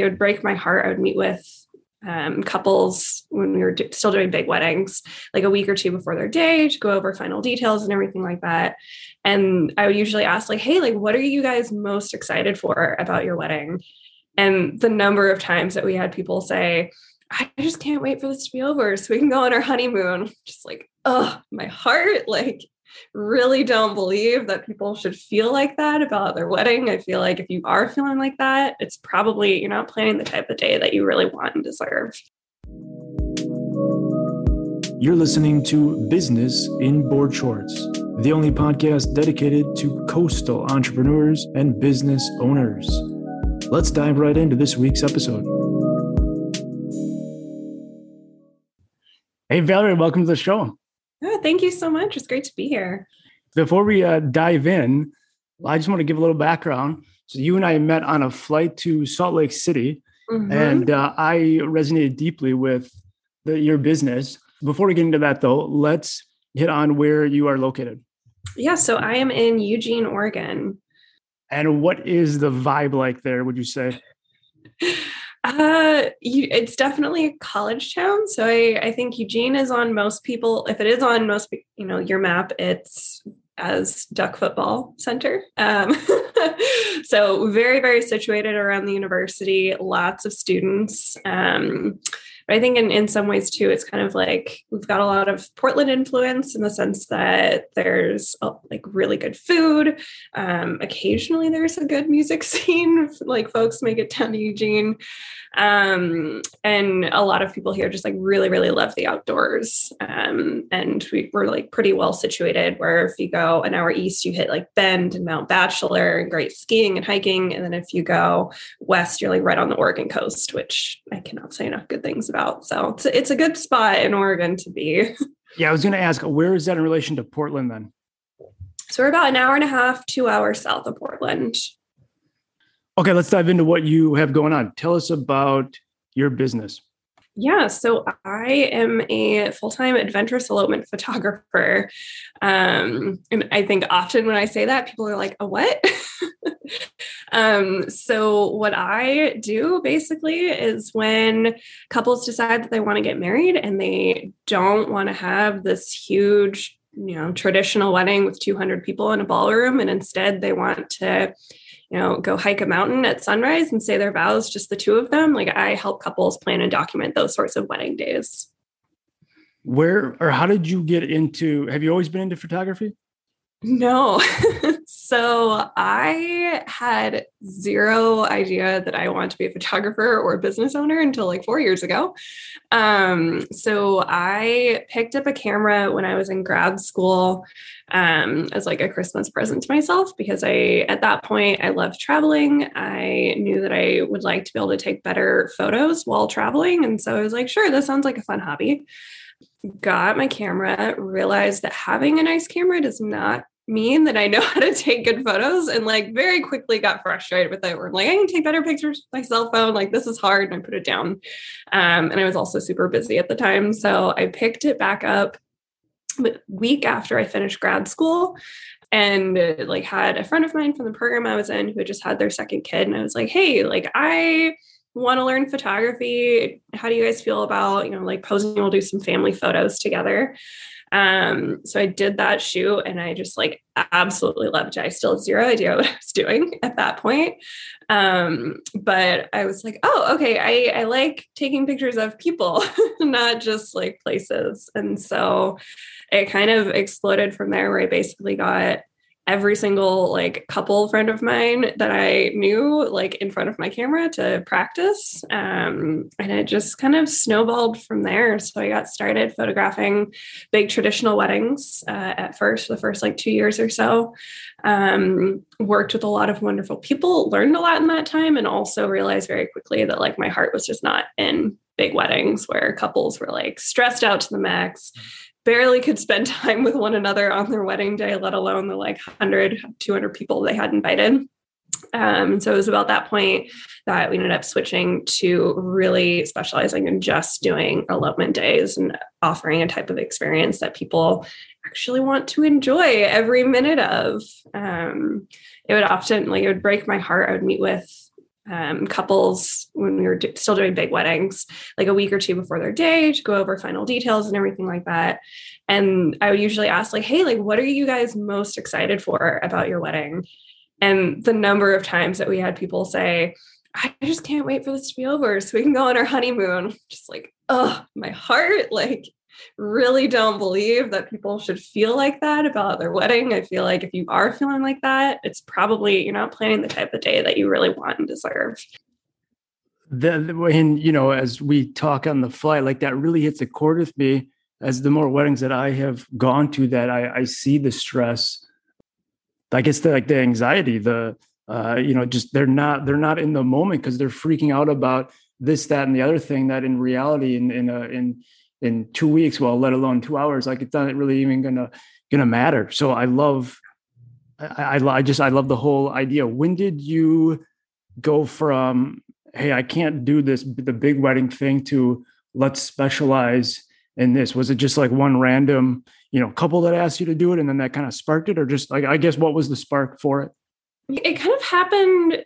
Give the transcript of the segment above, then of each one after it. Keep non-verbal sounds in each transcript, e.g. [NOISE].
it would break my heart. I would meet with um, couples when we were do- still doing big weddings, like a week or two before their day to go over final details and everything like that. And I would usually ask, like, hey, like, what are you guys most excited for about your wedding? And the number of times that we had people say, I just can't wait for this to be over so we can go on our honeymoon. Just like, oh, my heart, like really don't believe that people should feel like that about their wedding. I feel like if you are feeling like that, it's probably you're not planning the type of day that you really want and deserve. You're listening to Business in Board Shorts, the only podcast dedicated to coastal entrepreneurs and business owners. Let's dive right into this week's episode. Hey, Valerie, welcome to the show. Oh, thank you so much. It's great to be here. Before we uh, dive in, I just want to give a little background. So, you and I met on a flight to Salt Lake City, mm-hmm. and uh, I resonated deeply with the, your business. Before we get into that, though, let's hit on where you are located. Yeah, so I am in Eugene, Oregon. And what is the vibe like there, would you say? [LAUGHS] Uh, you, it's definitely a college town. So I, I think Eugene is on most people. If it is on most, you know, your map, it's as Duck Football Center. Um, [LAUGHS] so very, very situated around the university. Lots of students. Um, but I think in, in some ways too, it's kind of like we've got a lot of Portland influence in the sense that there's a, like really good food. Um, occasionally there's a good music [LAUGHS] scene, like folks make it down to Eugene. Um, and a lot of people here just like really, really love the outdoors. Um, and we, we're like pretty well situated where if you go an hour east, you hit like Bend and Mount Bachelor and great skiing and hiking. And then if you go west, you're like right on the Oregon coast, which I cannot say enough good things about. So it's, it's a good spot in Oregon to be. Yeah, I was going to ask, where is that in relation to Portland then? So we're about an hour and a half, two hours south of Portland. Okay, let's dive into what you have going on. Tell us about your business. Yeah, so I am a full time adventurous elopement photographer. Um, and I think often when I say that, people are like, a what? [LAUGHS] um, so, what I do basically is when couples decide that they want to get married and they don't want to have this huge, you know, traditional wedding with 200 people in a ballroom, and instead they want to you know, go hike a mountain at sunrise and say their vows, just the two of them. Like I help couples plan and document those sorts of wedding days. Where or how did you get into? Have you always been into photography? No. [LAUGHS] so I had zero idea that I wanted to be a photographer or a business owner until like four years ago. Um, so I picked up a camera when I was in grad school um, as like a Christmas present to myself because I, at that point, I loved traveling. I knew that I would like to be able to take better photos while traveling. And so I was like, sure, this sounds like a fun hobby got my camera, realized that having a nice camera does not mean that I know [LAUGHS] how to take good photos and like very quickly got frustrated with it. We're like, I can take better pictures with my cell phone. Like this is hard. And I put it down. Um, and I was also super busy at the time. So I picked it back up week after I finished grad school and uh, like had a friend of mine from the program I was in who had just had their second kid. And I was like, hey, like I want to learn photography. How do you guys feel about, you know, like posing? We'll do some family photos together. Um, so I did that shoot and I just like absolutely loved it. I still had zero idea [LAUGHS] what I was doing at that point. Um, but I was like, oh, okay, I, I like taking pictures of people, [LAUGHS] not just like places. And so it kind of exploded from there where I basically got every single like couple friend of mine that I knew like in front of my camera to practice. Um, and it just kind of snowballed from there. So I got started photographing big traditional weddings uh, at first, the first like two years or so. Um, worked with a lot of wonderful people, learned a lot in that time, and also realized very quickly that like my heart was just not in big weddings where couples were like stressed out to the max barely could spend [LAUGHS] time with one another on their wedding day, let alone the like 100, 200 people they had invited. Um, so it was about that point that we ended up switching to really specializing in just doing elopement days and offering a type of experience that people actually want to enjoy every minute of. Um, it would often like it would break my heart. I would meet with um, couples when we were do- still doing big weddings, like a week or two before their day to go over final details and everything like that. And I would usually ask, like, hey, like, what are you guys most excited for about your wedding? And the number of times that we had people say, I just can't wait for this to be over so we can go on our honeymoon. Just like, oh, my heart, [LAUGHS] like, really don't believe that people should feel like that about their wedding. I feel like if you are feeling like that, it's probably you're not planning the type of day that you really want and deserve. The, when you know, as we talk on the flight, like that really hits a chord with me. As the more weddings that I have gone to, that I, I see the stress, like it's the like the anxiety, the uh, you know, just they're not they're not in the moment because they're freaking out about this, that, and the other thing. That in reality, in in a, in in two weeks, well, let alone two hours, like it's not really even gonna gonna matter. So I love, I, I, I just I love the whole idea. When did you go from hey, I can't do this the big wedding thing to let's specialize in this? Was it just like one random you know couple that asked you to do it and then that kind of sparked it, or just like I guess what was the spark for it? It kind of happened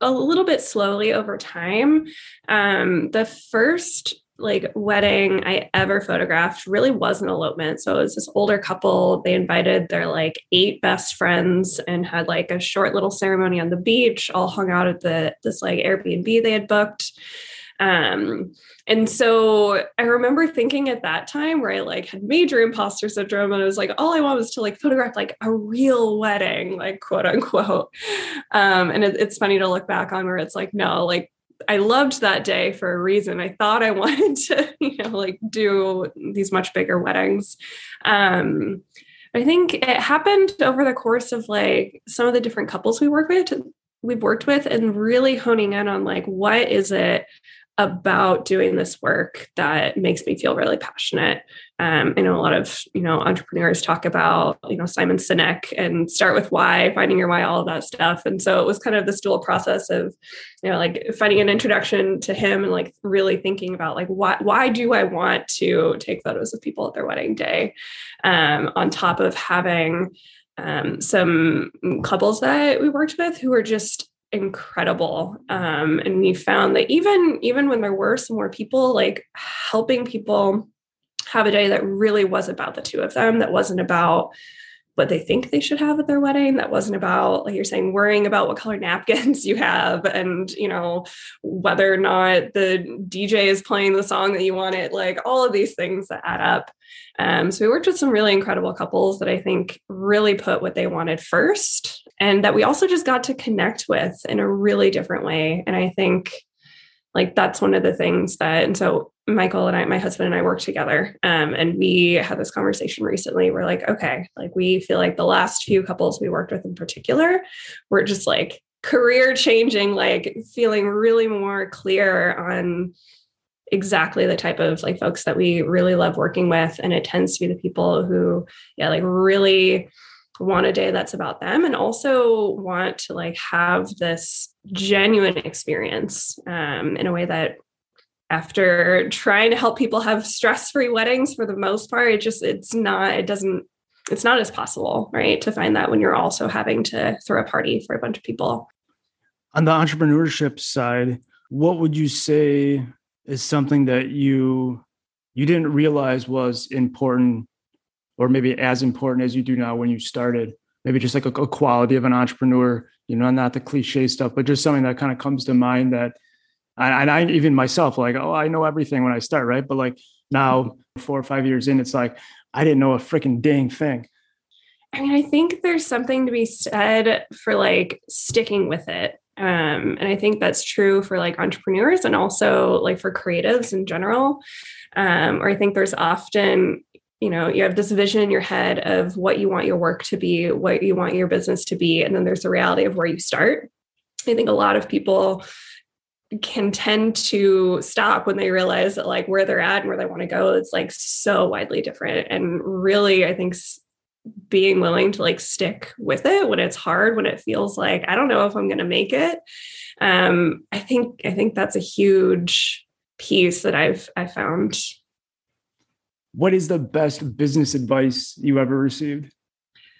a little bit slowly over time. Um, the first like wedding I ever photographed really was an elopement. So it was this older couple. They invited their like eight best friends and had like a short little ceremony on the beach, all hung out at the this like Airbnb they had booked. Um, and so I remember thinking at that time where I like had major imposter syndrome and I was like, all I want was to like photograph like a real wedding, like quote unquote. Um, and it, it's funny to look back on where it's like, no, like I loved that day for a reason. I thought I [LAUGHS] wanted to, you know, like do these much bigger weddings. Um, I think it happened over the course of like some of the different couples we work with, we've worked with, and really honing in on like what is it about doing this work that makes me feel really passionate. Um, I know a lot of you know entrepreneurs talk about you know Simon Sinek and start with why, finding your why, all of that stuff. And so it was kind of this dual process of you know like finding an introduction to him and like really thinking about like why why do I want to take photos of people at their wedding day, um, on top of having um, some couples that we worked with who were just incredible. Um, and we found that even even when there were some more people like helping people have a day that really was about the two of them that wasn't about what they think they should have at their wedding that wasn't about like you're saying worrying about what color [LAUGHS] napkins you have and you know whether or not the dj is playing the song that you wanted like all of these things that add up um, so we worked with some really incredible couples that i think really put what they wanted first and that we also just got to connect with in a really different way. And I think like that's one of the things that, and so Michael and I, my husband and I work together. Um, and we had this conversation recently. We're like, okay, like we feel like the last few couples we worked with in particular were just like career changing, like feeling really more clear on exactly the type of like folks that we really love working with. And it tends to be the people who, yeah, like really want a day that's about them and also want to like have this genuine experience um, in a way that after trying to help people have stress-free weddings for the most part it just it's not it doesn't it's not as possible right to find that when you're also having to throw a party for a bunch of people on the entrepreneurship side what would you say is something that you you didn't realize was important or maybe as important as you do now when you started? Maybe just like a, a quality of an entrepreneur, you know, not the cliche stuff, but just something that kind of comes to mind that, and I even myself, like, oh, I know everything when I start, right? But like now, four or five years in, it's like I didn't know a freaking dang thing. I mean, I think there's something to be said for like sticking with it. Um, and I think that's true for like entrepreneurs and also like for creatives in general. Um, or I think there's often you know you have this vision in your head of what you want your work to be what you want your business to be and then there's the reality of where you start i think a lot of people can tend to stop when they realize that like where they're at and where they want to go it's like so widely different and really i think being willing to like stick with it when it's hard when it feels like i don't know if i'm going to make it um i think i think that's a huge piece that i've i found what is the best business advice you ever received?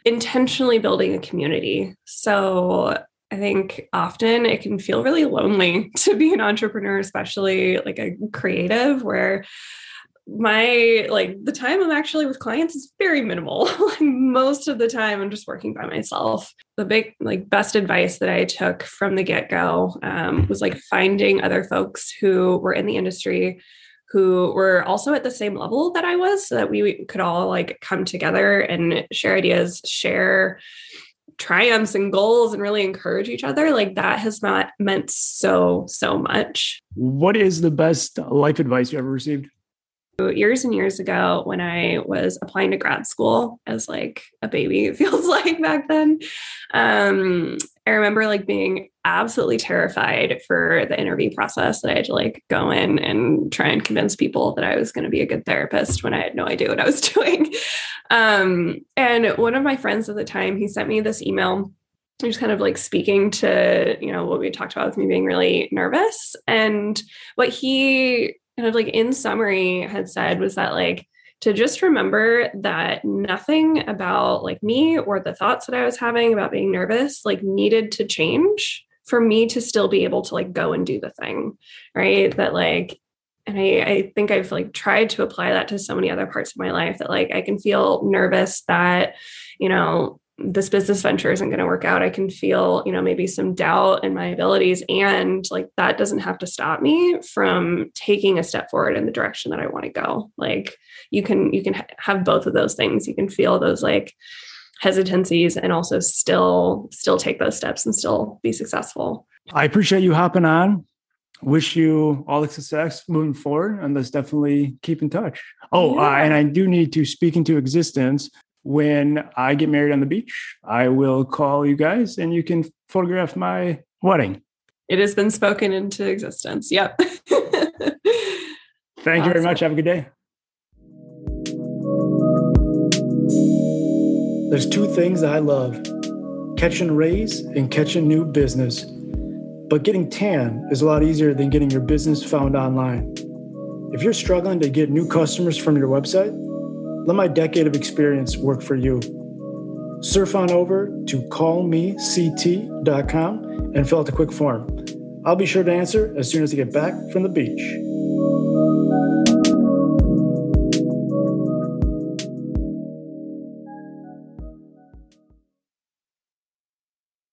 Intentionally building a community. So I think often it can feel really lonely [LAUGHS] to be an entrepreneur, especially like a creative, where my like the time I'm actually with clients is very minimal. [LAUGHS] like most of the time I'm just working by myself. The big like best advice that I took from the get-go um, was like finding other folks who were in the industry who were also at the same level that I was so that we could all like come together and share ideas, share triumphs and goals and really encourage each other like that has not meant so so much. What is the best life advice you ever received years and years ago when I was applying to grad school as like a baby, [LAUGHS] it feels like back then. Um, I remember like being absolutely terrified for the interview process that I had to like go in and try and convince people that I was going to be a good therapist when I had no idea what I was [LAUGHS] doing. Um, and one of my friends at the time, he sent me this email just kind of like speaking to you know what we talked about with me being really nervous and what he kind of like in summary had said was that like to just remember that nothing about like me or the thoughts that I was having about being nervous like needed to change for me to still be able to like go and do the thing. Right. That like, and I, I think I've like tried to apply that to so many other parts of my life that like I can feel nervous that, you know, this business venture isn't going to work out i can feel you know maybe some doubt in my abilities and like that doesn't have to stop me from taking a step forward in the direction that i want to go. Like you can you can have both of those things. You can feel those like hesitancies and also still still take those steps and still be successful. I appreciate you hopping on. Wish you all the success moving forward and let's definitely keep in touch. Oh yeah. uh, and i do need to speak into existence when I get married on the beach, I will call you guys and you can photograph my wedding. It has been spoken into existence. Yep. [LAUGHS] Thank awesome. you very much. Have a good day. There's two things I love catching rays and catching new business. But getting tan is a lot easier than getting your business found online. If you're struggling to get new customers from your website, let my decade of experience work for you. Surf on over to callmect.com and fill out the quick form. I'll be sure to answer as soon as I get back from the beach.